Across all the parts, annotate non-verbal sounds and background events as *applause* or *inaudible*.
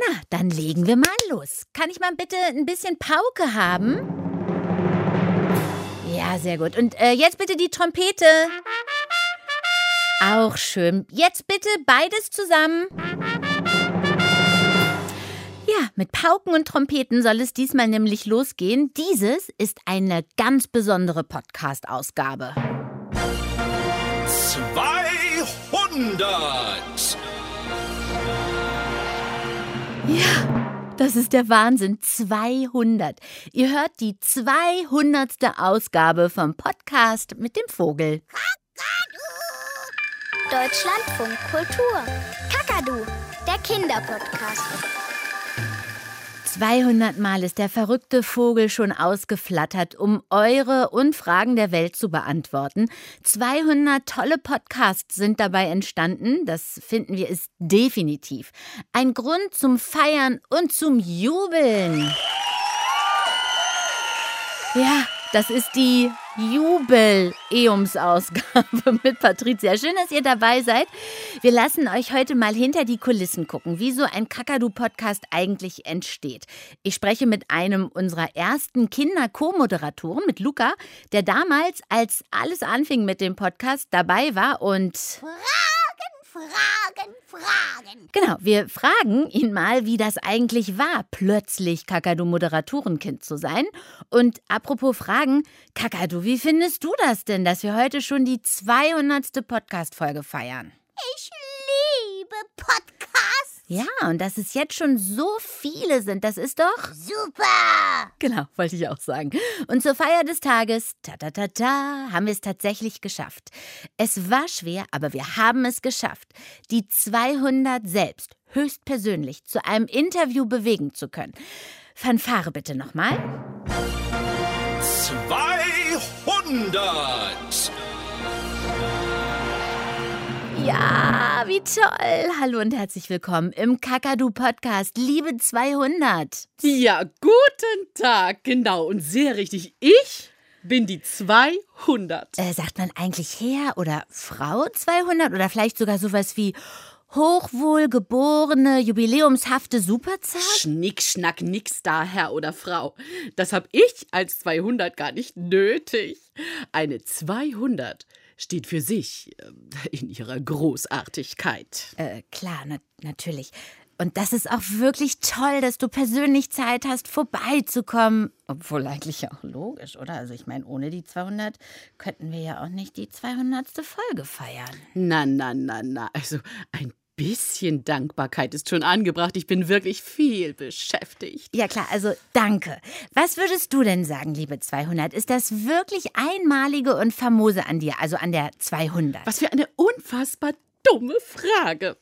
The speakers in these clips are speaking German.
Na, dann legen wir mal los. Kann ich mal bitte ein bisschen Pauke haben? Ja, sehr gut. Und äh, jetzt bitte die Trompete. Auch schön. Jetzt bitte beides zusammen. Ja, mit Pauken und Trompeten soll es diesmal nämlich losgehen. Dieses ist eine ganz besondere Podcast-Ausgabe. 200! Ja, das ist der Wahnsinn. 200. Ihr hört die 200. Ausgabe vom Podcast mit dem Vogel. Deutschlandfunk Kultur. Kakadu, der Kinderpodcast. 200 Mal ist der verrückte Vogel schon ausgeflattert, um eure und Fragen der Welt zu beantworten. 200 tolle Podcasts sind dabei entstanden. Das finden wir ist definitiv ein Grund zum Feiern und zum Jubeln. Ja, das ist die Jubel-Eums-Ausgabe *laughs* mit Patricia. Schön, dass ihr dabei seid. Wir lassen euch heute mal hinter die Kulissen gucken, wie so ein Kakadu-Podcast eigentlich entsteht. Ich spreche mit einem unserer ersten Kinder-Co-Moderatoren, mit Luca, der damals, als alles anfing mit dem Podcast, dabei war und. Fragen, Fragen. Genau, wir fragen ihn mal, wie das eigentlich war, plötzlich Kakadu-Moderatorenkind zu sein. Und apropos Fragen, Kakadu, wie findest du das denn, dass wir heute schon die 200. Podcast-Folge feiern? Ich liebe Podcasts. Ja, und dass es jetzt schon so viele sind, das ist doch. Super. Genau, wollte ich auch sagen. Und zur Feier des Tages, ta ta ta ta, haben wir es tatsächlich geschafft. Es war schwer, aber wir haben es geschafft, die 200 selbst höchstpersönlich zu einem Interview bewegen zu können. Fanfare bitte nochmal. 200! Ja, wie toll. Hallo und herzlich willkommen im Kakadu Podcast, Liebe 200. Ja, guten Tag, genau und sehr richtig. Ich bin die 200. Äh, sagt man eigentlich Herr oder Frau 200 oder vielleicht sogar sowas wie hochwohlgeborene, jubiläumshafte Superzahl? Schnick, schnack, nix da, Herr oder Frau. Das hab ich als 200 gar nicht nötig. Eine 200 steht für sich äh, in ihrer Großartigkeit. Äh, klar, na natürlich. Und das ist auch wirklich toll, dass du persönlich Zeit hast, vorbeizukommen. Obwohl eigentlich auch logisch, oder? Also ich meine, ohne die 200 könnten wir ja auch nicht die 200. Folge feiern. Na, na, na, na. Also ein bisschen Dankbarkeit ist schon angebracht. Ich bin wirklich viel beschäftigt. Ja klar, also danke. Was würdest du denn sagen, liebe 200? Ist das wirklich einmalige und famose an dir, also an der 200? Was für eine unfassbar dumme Frage.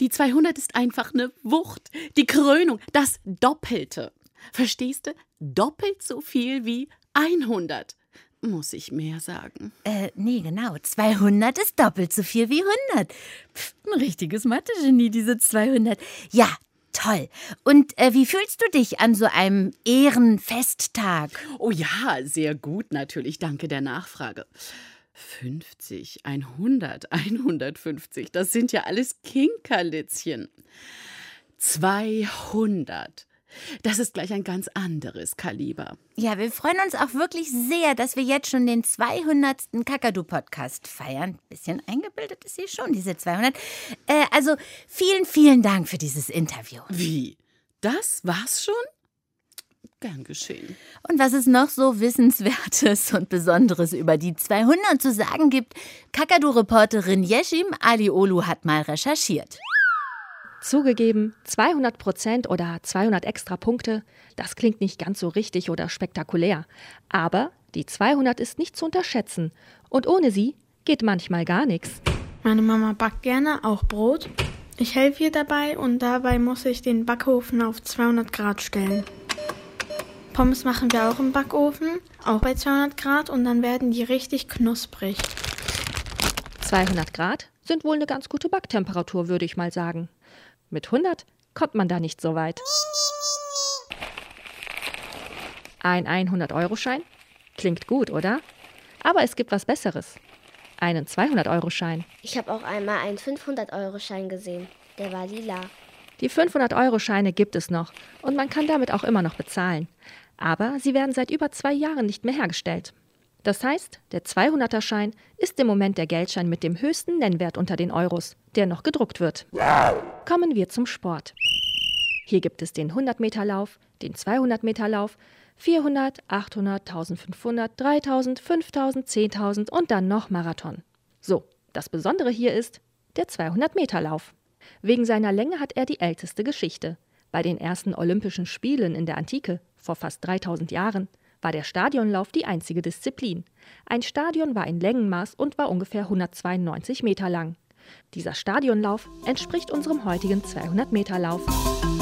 Die 200 ist einfach eine Wucht, die Krönung, das Doppelte. Verstehst du? Doppelt so viel wie 100. Muss ich mehr sagen? Äh, nee, genau. 200 ist doppelt so viel wie 100. Pff, ein richtiges Mathe-Genie, diese 200. Ja, toll. Und äh, wie fühlst du dich an so einem Ehrenfesttag? Oh ja, sehr gut natürlich. Danke der Nachfrage. 50, 100, 150, das sind ja alles Kinkerlitzchen. 200. Das ist gleich ein ganz anderes Kaliber. Ja, wir freuen uns auch wirklich sehr, dass wir jetzt schon den 200. Kakadu-Podcast feiern. Bisschen eingebildet ist sie schon, diese 200. Äh, also vielen, vielen Dank für dieses Interview. Wie? Das war's schon? Gern geschehen. Und was es noch so Wissenswertes und Besonderes über die 200 zu sagen gibt, Kakadu-Reporterin Yeshim Aliolu hat mal recherchiert. Zugegeben, 200 Prozent oder 200 extra Punkte, das klingt nicht ganz so richtig oder spektakulär. Aber die 200 ist nicht zu unterschätzen. Und ohne sie geht manchmal gar nichts. Meine Mama backt gerne auch Brot. Ich helfe ihr dabei und dabei muss ich den Backofen auf 200 Grad stellen. Pommes machen wir auch im Backofen, auch bei 200 Grad und dann werden die richtig knusprig. 200 Grad sind wohl eine ganz gute Backtemperatur, würde ich mal sagen. Mit 100 kommt man da nicht so weit. Ein 100-Euro-Schein? Klingt gut, oder? Aber es gibt was Besseres. Einen 200-Euro-Schein. Ich habe auch einmal einen 500-Euro-Schein gesehen. Der war lila. Die 500-Euro-Scheine gibt es noch und man kann damit auch immer noch bezahlen. Aber sie werden seit über zwei Jahren nicht mehr hergestellt. Das heißt, der 200er-Schein ist im Moment der Geldschein mit dem höchsten Nennwert unter den Euros, der noch gedruckt wird. Kommen wir zum Sport. Hier gibt es den 100-Meter-Lauf, den 200-Meter-Lauf, 400, 800, 1500, 3000, 5000, 10.000 und dann noch Marathon. So, das Besondere hier ist der 200-Meter-Lauf. Wegen seiner Länge hat er die älteste Geschichte. Bei den ersten Olympischen Spielen in der Antike, vor fast 3000 Jahren, war der Stadionlauf die einzige Disziplin. Ein Stadion war ein Längenmaß und war ungefähr 192 Meter lang. Dieser Stadionlauf entspricht unserem heutigen 200-Meter-Lauf.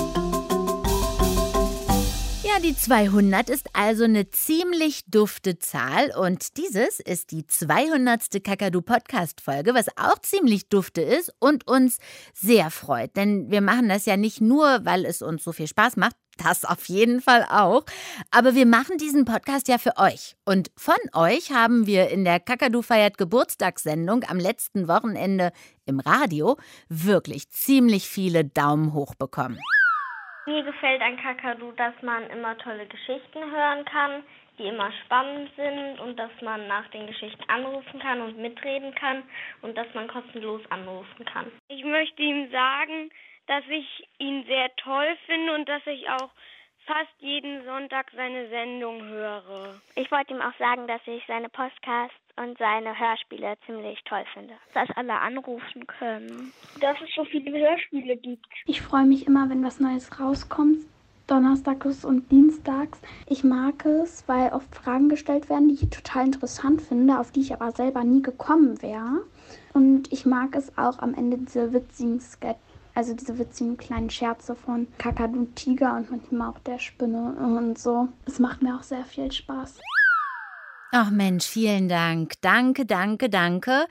Die 200 ist also eine ziemlich dufte Zahl und dieses ist die 200. Kakadu Podcast Folge, was auch ziemlich dufte ist und uns sehr freut, denn wir machen das ja nicht nur, weil es uns so viel Spaß macht, das auf jeden Fall auch. Aber wir machen diesen Podcast ja für euch. Und von euch haben wir in der Kakadu feiert Geburtstagssendung am letzten Wochenende im Radio wirklich ziemlich viele Daumen hoch bekommen. Mir gefällt an Kakadu, dass man immer tolle Geschichten hören kann, die immer spannend sind und dass man nach den Geschichten anrufen kann und mitreden kann und dass man kostenlos anrufen kann. Ich möchte ihm sagen, dass ich ihn sehr toll finde und dass ich auch fast jeden Sonntag seine Sendung höre. Ich wollte ihm auch sagen, dass ich seine Podcasts und seine Hörspiele ziemlich toll finde. Dass alle anrufen können. Dass es so viele Hörspiele gibt. Ich freue mich immer, wenn was Neues rauskommt. Donnerstags und Dienstags. Ich mag es, weil oft Fragen gestellt werden, die ich total interessant finde, auf die ich aber selber nie gekommen wäre. Und ich mag es auch am Ende diese witzigen Sketche also diese witzigen kleinen Scherze von Kakadu Tiger und manchmal auch der Spinne und so. Es macht mir auch sehr viel Spaß. Ach Mensch, vielen Dank. Danke, danke, danke.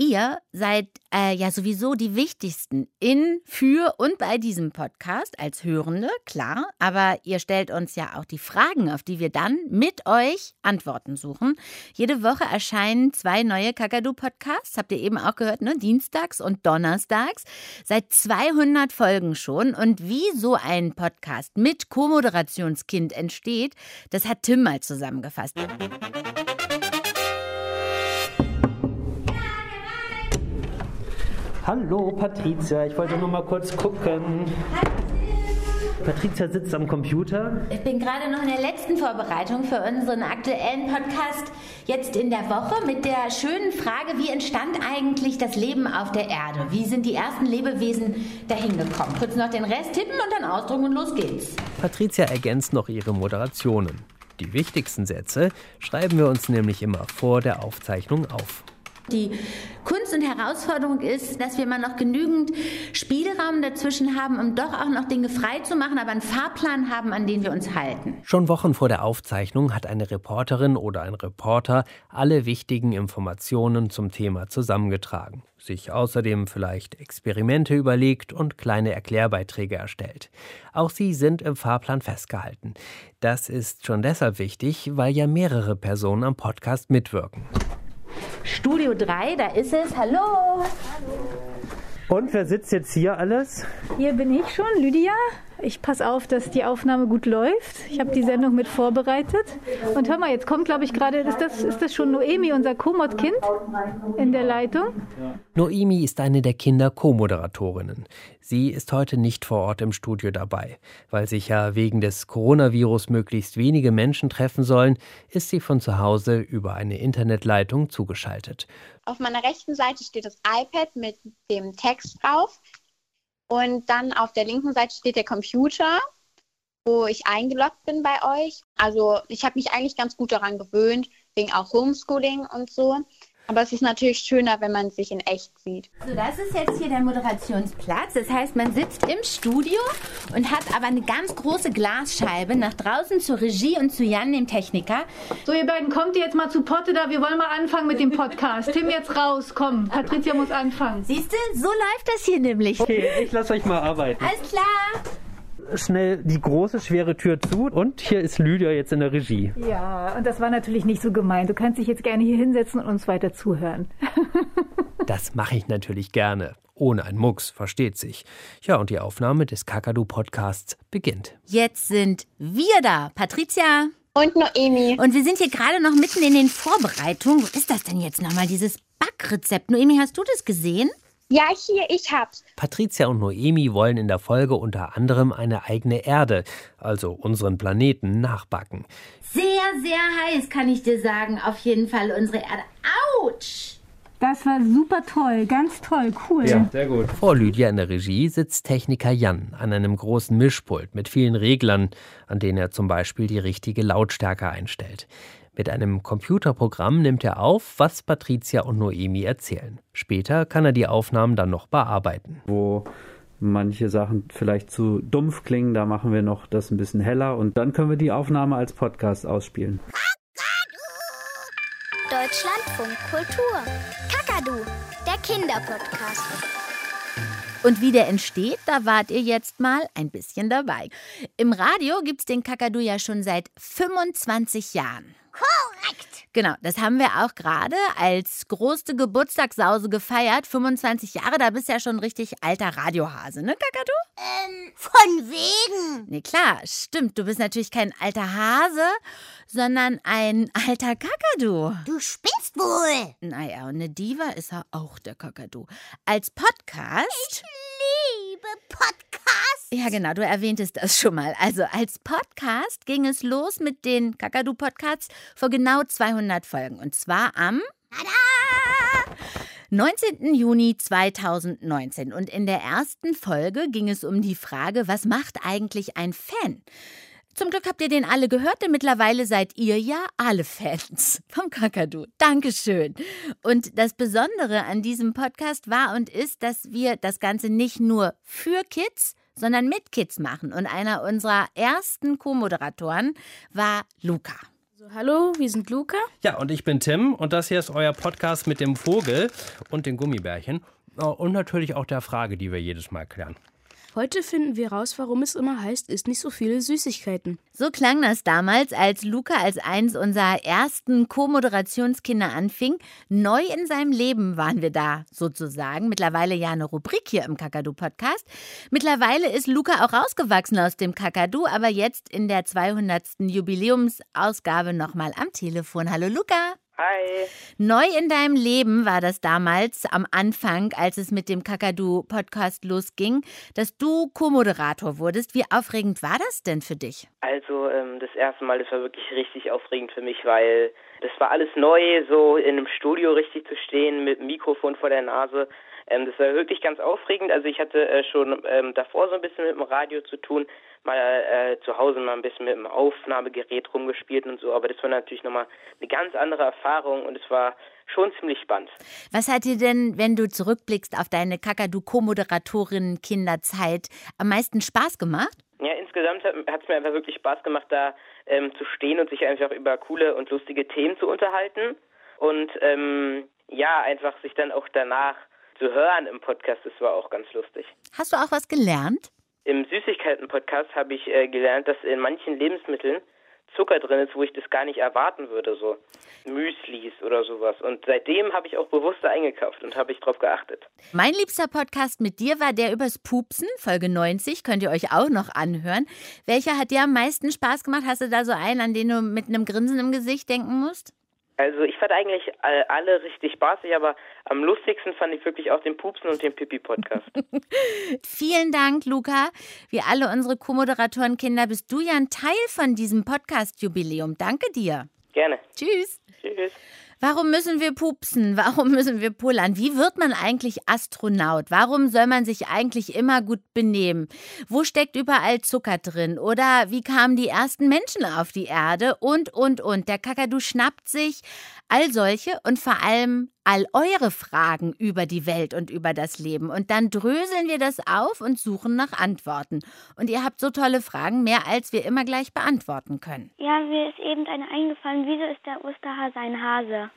Ihr seid äh, ja sowieso die wichtigsten in, für und bei diesem Podcast als Hörende, klar. Aber ihr stellt uns ja auch die Fragen, auf die wir dann mit euch Antworten suchen. Jede Woche erscheinen zwei neue Kakadu-Podcasts, habt ihr eben auch gehört, ne? Dienstags und Donnerstags. Seit 200 Folgen schon. Und wie so ein Podcast mit Co-Moderationskind entsteht, das hat Tim mal zusammengefasst. Hallo Patricia, ich wollte nur mal kurz gucken. Patricia sitzt am Computer. Ich bin gerade noch in der letzten Vorbereitung für unseren aktuellen Podcast jetzt in der Woche mit der schönen Frage, wie entstand eigentlich das Leben auf der Erde? Wie sind die ersten Lebewesen dahin gekommen? Kurz noch den Rest tippen und dann ausdrucken und los geht's. Patricia ergänzt noch ihre Moderationen. Die wichtigsten Sätze schreiben wir uns nämlich immer vor der Aufzeichnung auf. Die Kunst und Herausforderung ist, dass wir immer noch genügend Spielraum dazwischen haben, um doch auch noch Dinge frei zu machen, aber einen Fahrplan haben, an den wir uns halten. Schon Wochen vor der Aufzeichnung hat eine Reporterin oder ein Reporter alle wichtigen Informationen zum Thema zusammengetragen, sich außerdem vielleicht Experimente überlegt und kleine Erklärbeiträge erstellt. Auch sie sind im Fahrplan festgehalten. Das ist schon deshalb wichtig, weil ja mehrere Personen am Podcast mitwirken. Studio 3, da ist es. Hallo. Und wer sitzt jetzt hier alles? Hier bin ich schon, Lydia. Ich passe auf, dass die Aufnahme gut läuft. Ich habe die Sendung mit vorbereitet. Und hör mal, jetzt kommt, glaube ich, gerade, ist das, ist das schon Noemi, unser Komod-Kind in der Leitung? Noemi ist eine der Kinder-Co-Moderatorinnen. Sie ist heute nicht vor Ort im Studio dabei. Weil sich ja wegen des Coronavirus möglichst wenige Menschen treffen sollen, ist sie von zu Hause über eine Internetleitung zugeschaltet. Auf meiner rechten Seite steht das iPad mit dem Text drauf. Und dann auf der linken Seite steht der Computer, wo ich eingeloggt bin bei euch. Also ich habe mich eigentlich ganz gut daran gewöhnt, wegen auch Homeschooling und so. Aber es ist natürlich schöner, wenn man sich in echt sieht. So, das ist jetzt hier der Moderationsplatz. Das heißt, man sitzt im Studio und hat aber eine ganz große Glasscheibe nach draußen zur Regie und zu Jan, dem Techniker. So, ihr beiden kommt ihr jetzt mal zu Potte da. Wir wollen mal anfangen mit dem Podcast. Tim, jetzt raus, komm. Patricia muss anfangen. Siehst du, so läuft das hier nämlich. Okay, ich lasse euch mal arbeiten. Alles klar. Schnell die große, schwere Tür zu und hier ist Lydia jetzt in der Regie. Ja, und das war natürlich nicht so gemeint. Du kannst dich jetzt gerne hier hinsetzen und uns weiter zuhören. *laughs* Das mache ich natürlich gerne. ohne ein Mucks, versteht sich. Ja, und die Aufnahme des Kakadu-Podcasts beginnt. Jetzt sind wir da. Patricia. Und Noemi. Und wir sind hier gerade noch mitten in den Vorbereitungen. Wo ist das denn jetzt nochmal, dieses Backrezept? Noemi, hast du das gesehen? Ja, hier, ich hab's. Patricia und Noemi wollen in der Folge unter anderem eine eigene Erde, also unseren Planeten, nachbacken. Sehr, sehr heiß, kann ich dir sagen. Auf jeden Fall unsere Erde. Autsch! Das war super toll, ganz toll, cool. sehr gut. Vor Lydia in der Regie sitzt Techniker Jan an einem großen Mischpult mit vielen Reglern, an denen er zum Beispiel die richtige Lautstärke einstellt. Mit einem Computerprogramm nimmt er auf, was Patricia und Noemi erzählen. Später kann er die Aufnahmen dann noch bearbeiten. Wo manche Sachen vielleicht zu dumpf klingen, da machen wir noch das ein bisschen heller und dann können wir die Aufnahme als Podcast ausspielen. Deutschlandfunk Kultur. Kakadu, der Kinderpodcast. Und wie der entsteht, da wart ihr jetzt mal ein bisschen dabei. Im Radio gibt's den Kakadu ja schon seit 25 Jahren. Korrekt. Genau, das haben wir auch gerade als große Geburtstagssause gefeiert. 25 Jahre, da bist du ja schon richtig alter Radiohase, ne, Kakadu? Ähm, von wegen. Nee, klar, stimmt. Du bist natürlich kein alter Hase, sondern ein alter Kakadu. Du spinnst wohl. Naja, und eine Diva ist er auch, der Kakadu. Als Podcast. Ich liebe Podcasts. Ja, genau, du erwähntest das schon mal. Also als Podcast ging es los mit den Kakadu-Podcasts vor genau 200 Folgen. Und zwar am 19. Juni 2019. Und in der ersten Folge ging es um die Frage, was macht eigentlich ein Fan? Zum Glück habt ihr den alle gehört, denn mittlerweile seid ihr ja alle Fans *laughs* vom Kakadu. Dankeschön. Und das Besondere an diesem Podcast war und ist, dass wir das Ganze nicht nur für Kids, sondern mit Kids machen. Und einer unserer ersten Co-Moderatoren war Luca. Also, hallo, wir sind Luca. Ja, und ich bin Tim und das hier ist euer Podcast mit dem Vogel und den Gummibärchen. Oh, Und natürlich auch der Frage, die wir jedes Mal klären. Heute finden wir raus, warum es immer heißt, isst nicht so viele Süßigkeiten. So klang das damals, als Luca als eins unserer ersten Co-Moderationskinder anfing. Neu in seinem Leben waren wir da sozusagen. Mittlerweile ja eine Rubrik hier im Kakadu-Podcast. Mittlerweile ist Luca auch rausgewachsen aus dem Kakadu, aber jetzt in der 200. Jubiläumsausgabe nochmal am Telefon. Hallo Luca. Hi. Neu in deinem Leben war das damals am Anfang, als es mit dem Kakadu-Podcast losging, dass du Co-Moderator wurdest. Wie aufregend war das denn für dich? Also ähm, das erste Mal, das war wirklich richtig aufregend für mich, weil das war alles neu, so in einem Studio richtig zu stehen mit Mikrofon vor der Nase. Ähm, das war wirklich ganz aufregend. Also ich hatte äh, schon ähm, davor so ein bisschen mit dem Radio zu tun, mal äh, zu Hause mal ein bisschen mit dem Aufnahmegerät rumgespielt und so, aber das war natürlich nochmal eine ganz andere Erfahrung und es war schon ziemlich spannend. Was hat dir denn, wenn du zurückblickst auf deine Kakadu-Co-Moderatorin-Kinderzeit, am meisten Spaß gemacht? Ja, insgesamt hat es mir einfach wirklich Spaß gemacht, da ähm, zu stehen und sich einfach über coole und lustige Themen zu unterhalten. Und ähm, ja, einfach sich dann auch danach zu hören im Podcast, das war auch ganz lustig. Hast du auch was gelernt? Im Süßigkeiten-Podcast habe ich äh, gelernt, dass in manchen Lebensmitteln Zucker drin ist, wo ich das gar nicht erwarten würde, so Müslis oder sowas. Und seitdem habe ich auch bewusster eingekauft und habe ich drauf geachtet. Mein liebster Podcast mit dir war der übers Pupsen, Folge 90, könnt ihr euch auch noch anhören. Welcher hat dir am meisten Spaß gemacht? Hast du da so einen, an den du mit einem Grinsen im Gesicht denken musst? Also ich fand eigentlich alle richtig spaßig, aber am lustigsten fand ich wirklich auch den Pupsen und den Pipi-Podcast. *laughs* Vielen Dank, Luca. Wie alle unsere Co-Moderatoren-Kinder bist du ja ein Teil von diesem Podcast-Jubiläum. Danke dir. Gerne. Tschüss. Tschüss. Warum müssen wir pupsen? *laughs* Warum müssen wir pullern? Wie wird man eigentlich Astronaut? Warum soll man sich eigentlich immer gut benehmen? Wo steckt überall Zucker drin? Oder wie kamen die ersten Menschen auf die Erde? Und, und, und. Der Kakadu schnappt sich all solche und vor allem all eure Fragen über die Welt und über das Leben. Und dann dröseln wir das auf und suchen nach Antworten. Und ihr habt so tolle Fragen, mehr als wir immer gleich beantworten können. Ja, mir ist eben eine eingefallen. Wieso ist der Osterhase ein Hase?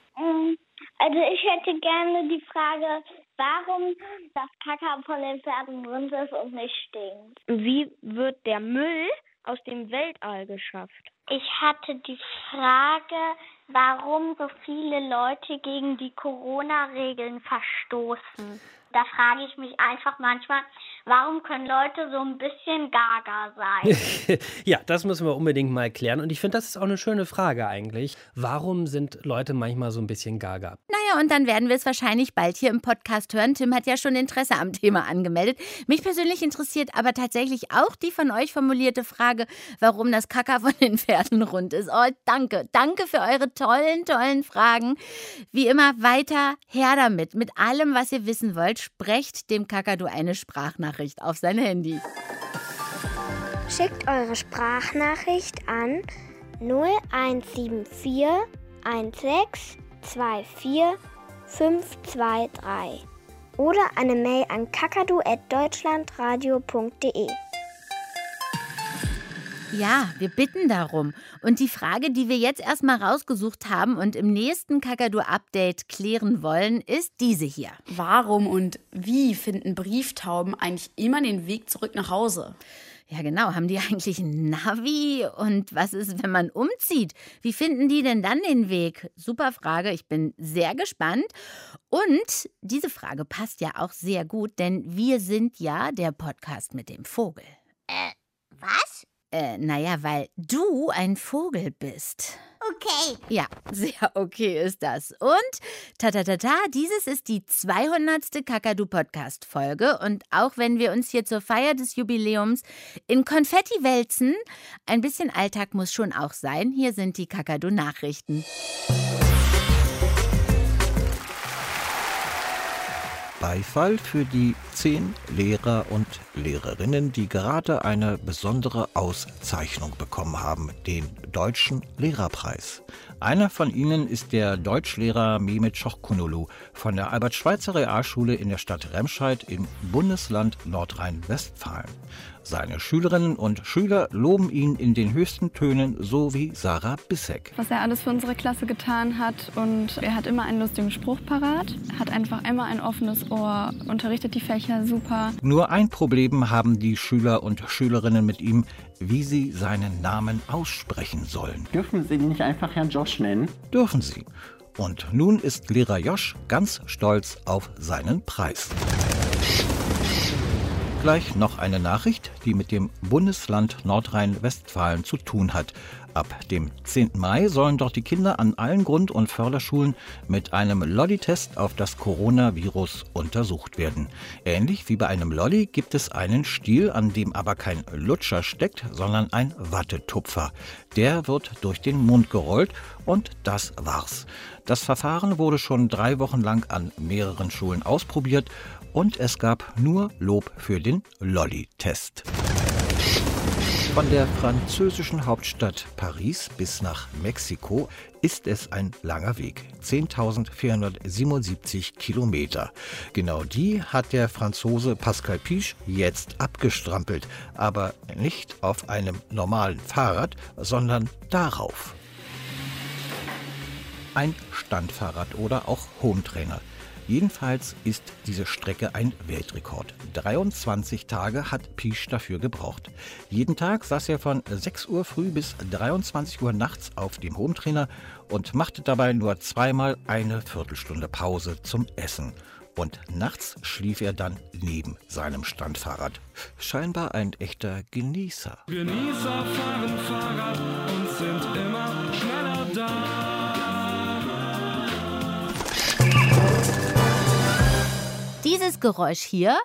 Also ich hätte gerne die Frage, warum das Kacke von den Pferden rund ist und nicht stinkt. Wie wird der Müll aus dem Weltall geschafft? Ich hatte die Frage, warum so viele Leute gegen die Corona-Regeln verstoßen. Da frage ich mich einfach manchmal, warum können Leute so ein bisschen gaga sein? *laughs* ja, das müssen wir unbedingt mal klären. Und ich finde, das ist auch eine schöne Frage eigentlich. Warum sind Leute manchmal so ein bisschen gaga? Naja, und dann werden wir es wahrscheinlich bald hier im Podcast hören. Tim hat ja schon Interesse am Thema angemeldet. Mich persönlich interessiert aber tatsächlich auch die von euch formulierte Frage, warum das Kacker von den Pferden rund ist. Oh, danke. Danke für eure tollen, tollen Fragen. Wie immer weiter her damit. Mit allem, was ihr wissen wollt, sprecht dem Kakadu eine Sprachnachricht auf sein Handy. Schickt eure Sprachnachricht an 0174 16 24 523 oder eine Mail an kakadu.deutschlandradio.de. Ja, wir bitten darum. Und die Frage, die wir jetzt erstmal rausgesucht haben und im nächsten Kakadu-Update klären wollen, ist diese hier. Warum und wie finden Brieftauben eigentlich immer den Weg zurück nach Hause? Ja, genau. Haben die eigentlich ein Navi? Und was ist, wenn man umzieht? Wie finden die denn dann den Weg? Super Frage. Ich bin sehr gespannt. Und diese Frage passt ja auch sehr gut, denn wir sind ja der Podcast mit dem Vogel. Äh, was? Äh, naja, weil du ein Vogel bist. Okay. Ja, *laughs* sehr okay ist das. Und tatatata, dieses ist die 200. Kakadu-Podcast-Folge. Und auch wenn wir uns hier zur Feier des Jubiläums in Konfetti wälzen, ein bisschen Alltag muss schon auch sein. Hier sind die Kakadu-Nachrichten. Beifall für die zehn Lehrer und Lehrerinnen, die gerade eine besondere Auszeichnung bekommen haben, den Deutschen Lehrerpreis. Einer von ihnen ist der Deutschlehrer Mehmet Schochkunulu von der Albert-Schweitzer Realschule in der Stadt Remscheid im Bundesland Nordrhein-Westfalen. Seine Schülerinnen und Schüler loben ihn in den höchsten Tönen, so wie Sarah Bissek. Was er alles für unsere Klasse getan hat und er hat immer einen lustigen Spruch parat, hat einfach immer ein offenes Ohr, unterrichtet die Fächer super. Nur ein Problem haben die Schüler und Schülerinnen mit ihm, wie sie seinen Namen aussprechen sollen. Dürfen Sie ihn nicht einfach Herrn Josh nennen? Dürfen sie. Und nun ist Lehrer Josh ganz stolz auf seinen Preis. Gleich noch eine Nachricht, die mit dem Bundesland Nordrhein-Westfalen zu tun hat. Ab dem 10. Mai sollen dort die Kinder an allen Grund- und Förderschulen mit einem Lolli-Test auf das Coronavirus untersucht werden. Ähnlich wie bei einem Lolli gibt es einen Stiel, an dem aber kein Lutscher steckt, sondern ein Wattetupfer. Der wird durch den Mund gerollt und das war's. Das Verfahren wurde schon drei Wochen lang an mehreren Schulen ausprobiert und es gab nur Lob für den Lolli-Test. Von der französischen Hauptstadt Paris bis nach Mexiko ist es ein langer Weg. 10.477 Kilometer. Genau die hat der Franzose Pascal Piche jetzt abgestrampelt. Aber nicht auf einem normalen Fahrrad, sondern darauf. Ein Standfahrrad oder auch Hometrainer. Jedenfalls ist diese Strecke ein Weltrekord. 23 Tage hat Piche dafür gebraucht. Jeden Tag saß er von 6 Uhr früh bis 23 Uhr nachts auf dem Hometrainer und machte dabei nur zweimal eine Viertelstunde Pause zum Essen. Und nachts schlief er dann neben seinem Standfahrrad. Scheinbar ein echter Genießer. Genießer fahren Fahrrad und sind immer schneller da. Dieses Geräusch hier,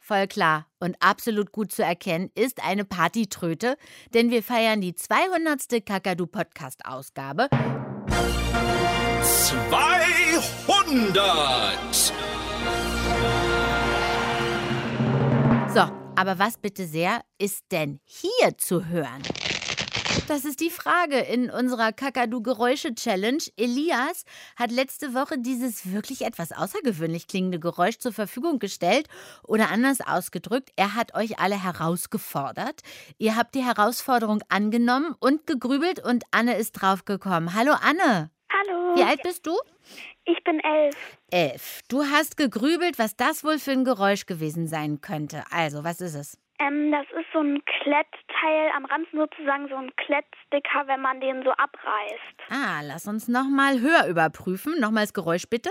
voll klar und absolut gut zu erkennen, ist eine Partytröte, denn wir feiern die 200. Kakadu-Podcast-Ausgabe. 200! So, aber was bitte sehr ist denn hier zu hören? Das ist die Frage in unserer Kakadu-Geräusche-Challenge. Elias hat letzte Woche dieses wirklich etwas außergewöhnlich klingende Geräusch zur Verfügung gestellt. Oder anders ausgedrückt, er hat euch alle herausgefordert. Ihr habt die Herausforderung angenommen und gegrübelt und Anne ist draufgekommen. Hallo Anne. Hallo. Wie alt bist du? Ich bin elf. Elf. Du hast gegrübelt, was das wohl für ein Geräusch gewesen sein könnte. Also, was ist es? Ähm, das ist so ein Klettteil am Rand sozusagen, so ein Klettsticker, wenn man den so abreißt. Ah, lass uns nochmal höher überprüfen. Nochmal das Geräusch bitte.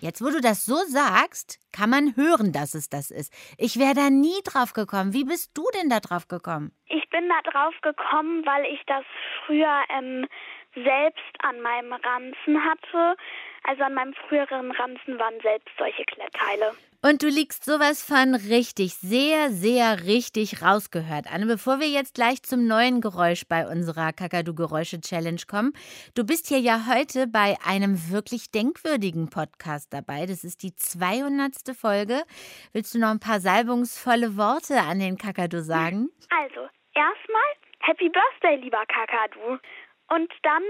Jetzt, wo du das so sagst, kann man hören, dass es das ist. Ich wäre da nie drauf gekommen. Wie bist du denn da drauf gekommen? Ich bin da drauf gekommen, weil ich das früher ähm, selbst an meinem Ranzen hatte. Also an meinem früheren Ranzen waren selbst solche Klettteile. Und du liegst sowas von richtig, sehr, sehr richtig rausgehört. Anne, bevor wir jetzt gleich zum neuen Geräusch bei unserer Kakadu-Geräusche-Challenge kommen, du bist hier ja heute bei einem wirklich denkwürdigen Podcast dabei. Das ist die 200. Folge. Willst du noch ein paar salbungsvolle Worte an den Kakadu sagen? Also, erstmal Happy Birthday, lieber Kakadu. Und dann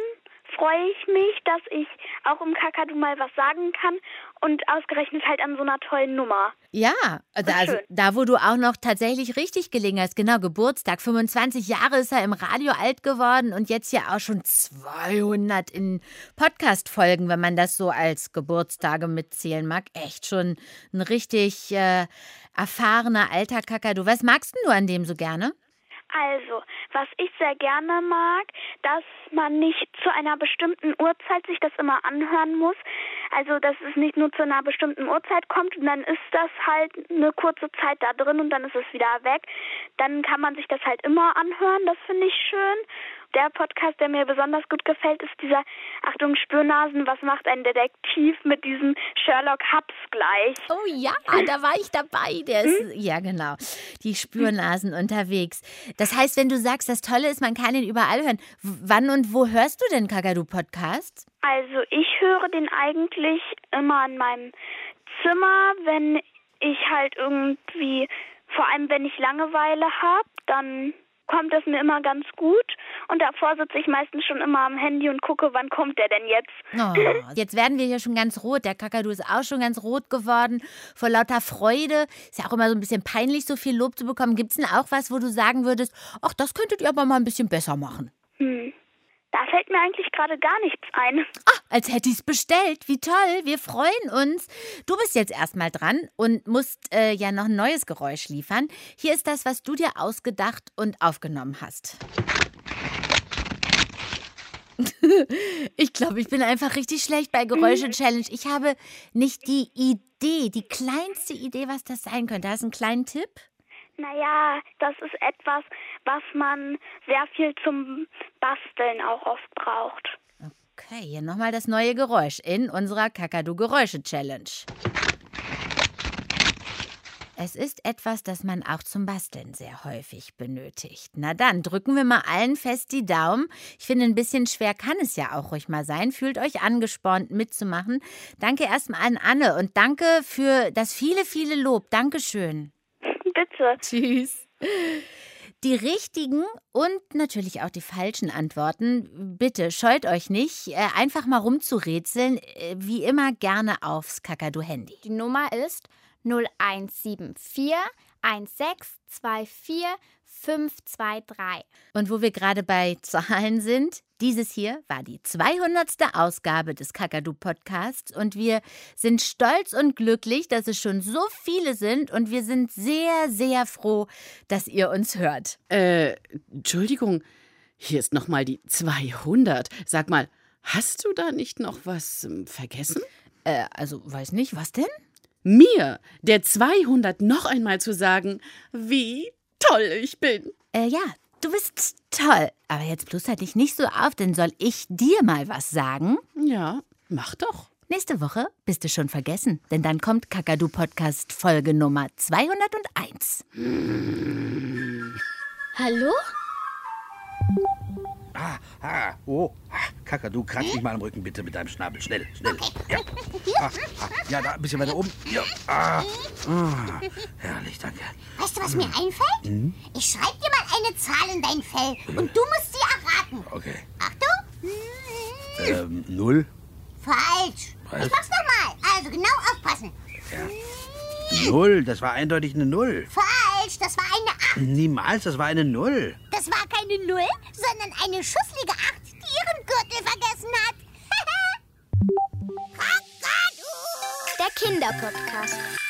freue ich mich, dass ich auch im Kakadu mal was sagen kann und ausgerechnet halt an so einer tollen Nummer. Ja, also, also da, wo du auch noch tatsächlich richtig gelegen hast, genau, Geburtstag, 25 Jahre ist er im Radio alt geworden und jetzt ja auch schon 200 in Podcast-Folgen, wenn man das so als Geburtstage mitzählen mag. Echt schon ein richtig äh, erfahrener alter Kakadu. Was magst du an dem so gerne? Also, was ich sehr gerne mag, dass man nicht zu einer bestimmten Uhrzeit sich das immer anhören muss. Also, dass es nicht nur zu einer bestimmten Uhrzeit kommt und dann ist das halt eine kurze Zeit da drin und dann ist es wieder weg. Dann kann man sich das halt immer anhören. Das finde ich schön. Der Podcast, der mir besonders gut gefällt, ist dieser Achtung Spürnasen, was macht ein Detektiv mit diesem Sherlock Hubs gleich. Oh ja, da war ich dabei. Der ist, hm? ja genau, die Spürnasen unterwegs. Das heißt, wenn du sagst, das Tolle ist, man kann ihn überall hören. Wann und wo hörst du denn Kakadu Podcast? Also ich höre den eigentlich immer in meinem Zimmer, wenn ich halt irgendwie, vor allem wenn ich Langeweile habe, dann kommt es mir immer ganz gut. Und davor sitze ich meistens schon immer am Handy und gucke, wann kommt der denn jetzt. Oh, *laughs* jetzt werden wir hier schon ganz rot. Der Kakadu ist auch schon ganz rot geworden. Vor lauter Freude. Ist ja auch immer so ein bisschen peinlich, so viel Lob zu bekommen. Gibt es denn auch was, wo du sagen würdest, ach, das könntet ihr aber mal ein bisschen besser machen? Hm. Da fällt mir eigentlich gerade gar nichts ein. Ah, als hätte ich es bestellt. Wie toll. Wir freuen uns. Du bist jetzt erstmal dran und musst äh, ja noch ein neues Geräusch liefern. Hier ist das, was du dir ausgedacht und aufgenommen hast. *laughs* ich glaube, ich bin einfach richtig schlecht bei Geräusche-Challenge. *laughs* Ich habe nicht die Idee, die kleinste Idee, was das sein könnte. Hast du einen kleinen Tipp? Naja, das ist etwas, was man sehr viel zum Basteln auch oft braucht. Okay, hier nochmal das neue Geräusch in unserer Kakadu-Geräusche-Challenge. Es ist etwas, das man auch zum Basteln sehr häufig benötigt. Na dann, drücken wir mal allen fest die Daumen. Ich finde, ein bisschen schwer kann es ja auch ruhig mal sein. Fühlt euch angespornt mitzumachen. Danke erstmal an Anne und danke für das viele, viele Lob. Dankeschön. Bitte. Tschüss. Die richtigen und natürlich auch die falschen Antworten, bitte scheut euch nicht, äh, einfach mal rumzurätseln, äh, wie immer gerne aufs Kakadu-Handy. Die Nummer ist 0174 1624 523. Und wo wir gerade bei Zahlen sind, dieses hier war die 200. Ausgabe des Kakadu Podcasts und wir sind stolz und glücklich, dass es schon so viele sind und wir sind sehr, sehr froh, dass ihr uns hört. Äh, Entschuldigung, hier ist nochmal die 200. Sag mal, hast du da nicht noch was ähm, vergessen? Äh, also weiß nicht, was denn? Mir, der 200, noch einmal zu sagen, wie toll ich bin. Äh, ja, du bist toll. Aber jetzt bloß halt dich nicht so auf, denn soll ich dir mal was sagen? Ja, mach doch. Nächste Woche bist du schon vergessen, denn dann kommt Kakadu Podcast Folge Nummer 201. Hallo? Ah, ah, oh. Kakadu, kratz mich mal am Rücken bitte mit deinem Schnabel. Schnell, schnell. Ja. Ah, ah, ja, da ein bisschen weiter oben. Ja. Ah. ah. Herrlich, danke. Weißt du, was mir einfällt? Hm? Ich schreibe dir mal eine Zahl in dein Fell und du musst sie erraten. Okay. Achtung. Ähm, null? Falsch. Was? Ich mach's nochmal. Also genau aufpassen. Ja. Null, das war eindeutig eine Null. Falsch, das war eine Acht. Niemals, das war eine Null. Das war keine Null, sondern eine schusslige Der Kinderpodcast.